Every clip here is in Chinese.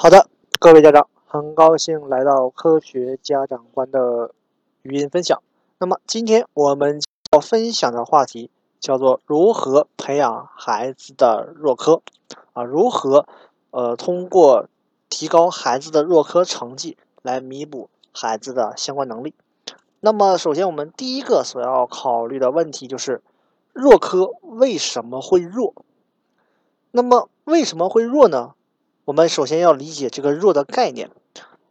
好的，各位家长，很高兴来到科学家长观的语音分享。那么今天我们要分享的话题叫做如何培养孩子的弱科啊？如何呃通过提高孩子的弱科成绩来弥补孩子的相关能力？那么首先我们第一个所要考虑的问题就是弱科为什么会弱？那么为什么会弱呢？我们首先要理解这个弱的概念。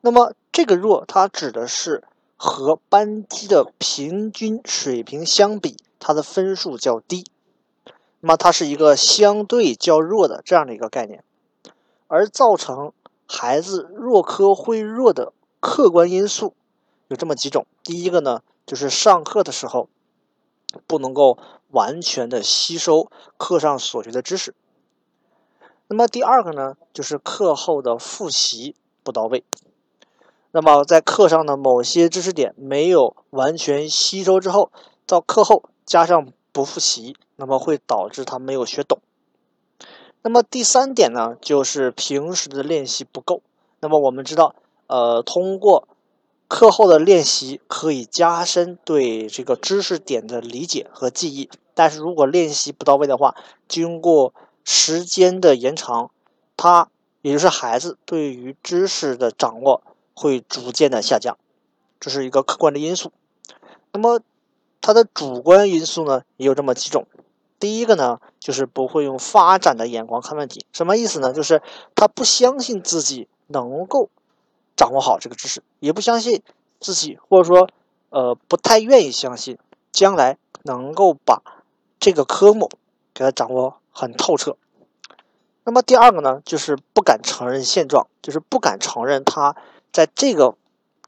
那么，这个弱它指的是和班级的平均水平相比，它的分数较低。那么，它是一个相对较弱的这样的一个概念。而造成孩子弱科会弱的客观因素有这么几种。第一个呢，就是上课的时候不能够完全的吸收课上所学的知识。那么第二个呢，就是课后的复习不到位。那么在课上的某些知识点没有完全吸收之后，到课后加上不复习，那么会导致他没有学懂。那么第三点呢，就是平时的练习不够。那么我们知道，呃，通过课后的练习可以加深对这个知识点的理解和记忆，但是如果练习不到位的话，经过时间的延长，他也就是孩子对于知识的掌握会逐渐的下降，这是一个客观的因素。那么，他的主观因素呢，也有这么几种。第一个呢，就是不会用发展的眼光看问题。什么意思呢？就是他不相信自己能够掌握好这个知识，也不相信自己，或者说，呃，不太愿意相信将来能够把这个科目给他掌握。很透彻。那么第二个呢，就是不敢承认现状，就是不敢承认他在这个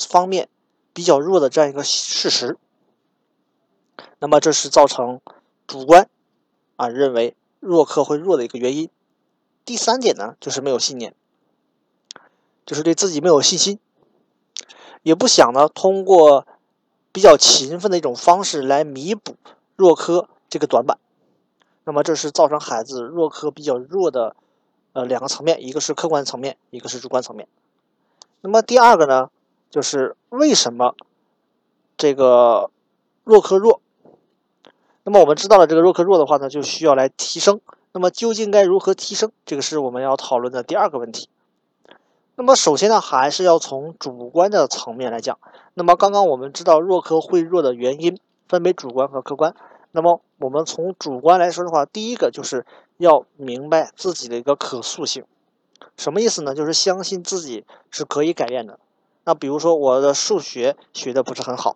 方面比较弱的这样一个事实。那么这是造成主观啊认为弱科会弱的一个原因。第三点呢，就是没有信念，就是对自己没有信心，也不想呢通过比较勤奋的一种方式来弥补弱科这个短板。那么这是造成孩子弱科比较弱的，呃两个层面，一个是客观层面，一个是主观层面。那么第二个呢，就是为什么这个弱科弱？那么我们知道了这个弱科弱的话呢，就需要来提升。那么究竟该如何提升？这个是我们要讨论的第二个问题。那么首先呢，还是要从主观的层面来讲。那么刚刚我们知道弱科会弱的原因，分为主观和客观。那么我们从主观来说的话，第一个就是要明白自己的一个可塑性，什么意思呢？就是相信自己是可以改变的。那比如说我的数学学的不是很好，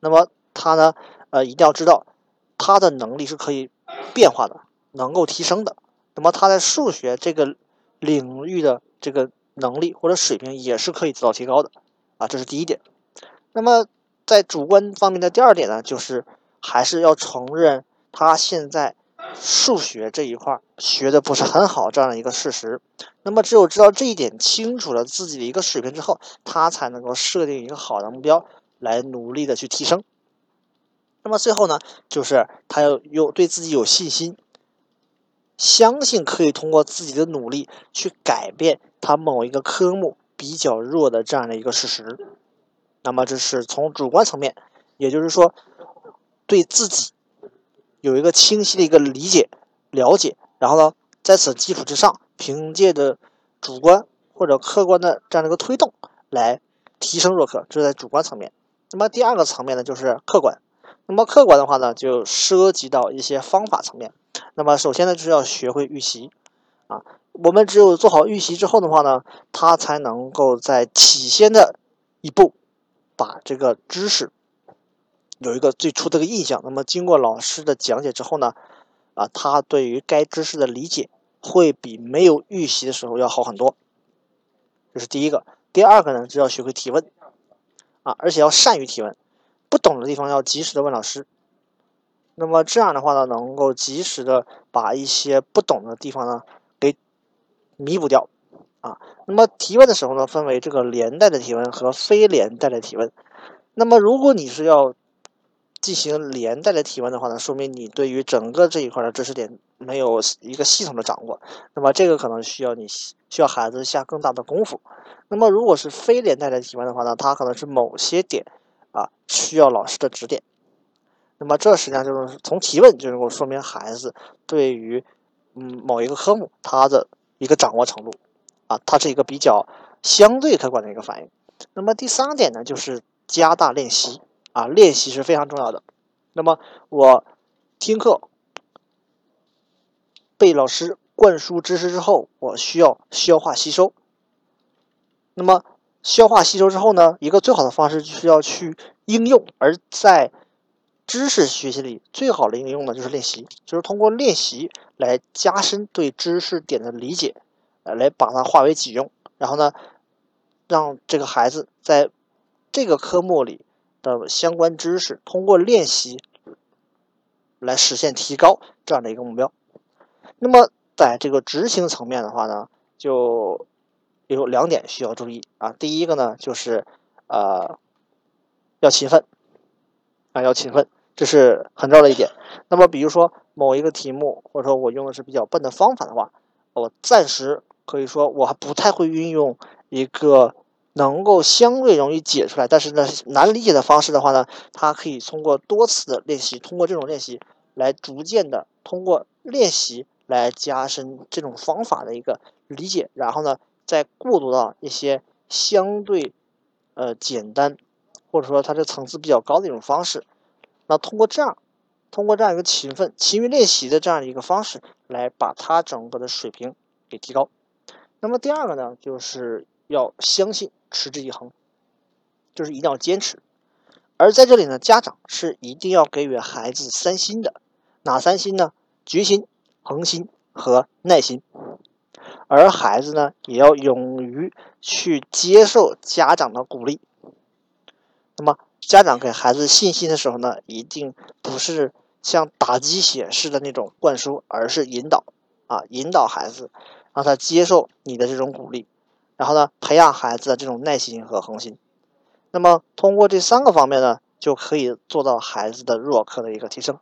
那么他呢，呃，一定要知道他的能力是可以变化的，能够提升的。那么他在数学这个领域的这个能力或者水平也是可以得到提高的啊，这是第一点。那么在主观方面的第二点呢，就是。还是要承认他现在数学这一块学的不是很好这样的一个事实。那么，只有知道这一点，清楚了自己的一个水平之后，他才能够设定一个好的目标来努力的去提升。那么最后呢，就是他要有对自己有信心，相信可以通过自己的努力去改变他某一个科目比较弱的这样的一个事实。那么这是从主观层面，也就是说。对自己有一个清晰的一个理解、了解，然后呢，在此基础之上，凭借着主观或者客观的这样的一个推动来提升弱科，这是在主观层面。那么第二个层面呢，就是客观。那么客观的话呢，就涉及到一些方法层面。那么首先呢，就是要学会预习啊。我们只有做好预习之后的话呢，他才能够在起先的一步把这个知识。有一个最初的一个印象，那么经过老师的讲解之后呢，啊，他对于该知识的理解会比没有预习的时候要好很多。这是第一个。第二个呢，就要学会提问，啊，而且要善于提问，不懂的地方要及时的问老师。那么这样的话呢，能够及时的把一些不懂的地方呢给弥补掉，啊。那么提问的时候呢，分为这个连带的提问和非连带的提问。那么如果你是要进行连带的提问的话呢，说明你对于整个这一块的知识点没有一个系统的掌握。那么这个可能需要你需要孩子下更大的功夫。那么如果是非连带的提问的话呢，它可能是某些点啊需要老师的指点。那么这实际上就是从提问就能够说明孩子对于嗯某一个科目他的一个掌握程度啊，它是一个比较相对客观的一个反应。那么第三点呢，就是加大练习。啊，练习是非常重要的。那么我听课被老师灌输知识之后，我需要消化吸收。那么消化吸收之后呢，一个最好的方式就是要去应用。而在知识学习里，最好的应用呢就是练习，就是通过练习来加深对知识点的理解，呃，来把它化为己用。然后呢，让这个孩子在这个科目里。的相关知识，通过练习来实现提高这样的一个目标。那么，在这个执行层面的话呢，就有两点需要注意啊。第一个呢，就是呃要勤奋啊，要勤奋，这是很重要的一点。那么，比如说某一个题目，或者说我用的是比较笨的方法的话，我暂时可以说我还不太会运用一个。能够相对容易解出来，但是呢难理解的方式的话呢，它可以通过多次的练习，通过这种练习来逐渐的通过练习来加深这种方法的一个理解，然后呢再过渡到一些相对呃简单或者说它这层次比较高的一种方式，那通过这样通过这样一个勤奋勤于练习的这样一个方式来把它整个的水平给提高。那么第二个呢，就是要相信。持之以恒，就是一定要坚持。而在这里呢，家长是一定要给予孩子三心的，哪三心呢？决心、恒心和耐心。而孩子呢，也要勇于去接受家长的鼓励。那么，家长给孩子信心的时候呢，一定不是像打鸡血似的那种灌输，而是引导啊，引导孩子，让他接受你的这种鼓励。然后呢，培养孩子的这种耐心和恒心。那么通过这三个方面呢，就可以做到孩子的弱科的一个提升。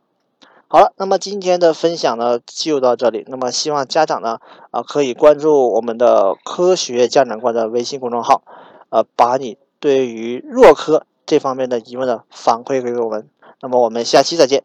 好了，那么今天的分享呢就到这里。那么希望家长呢啊可以关注我们的科学家长观的微信公众号，呃，把你对于弱科这方面的疑问呢反馈给我们。那么我们下期再见。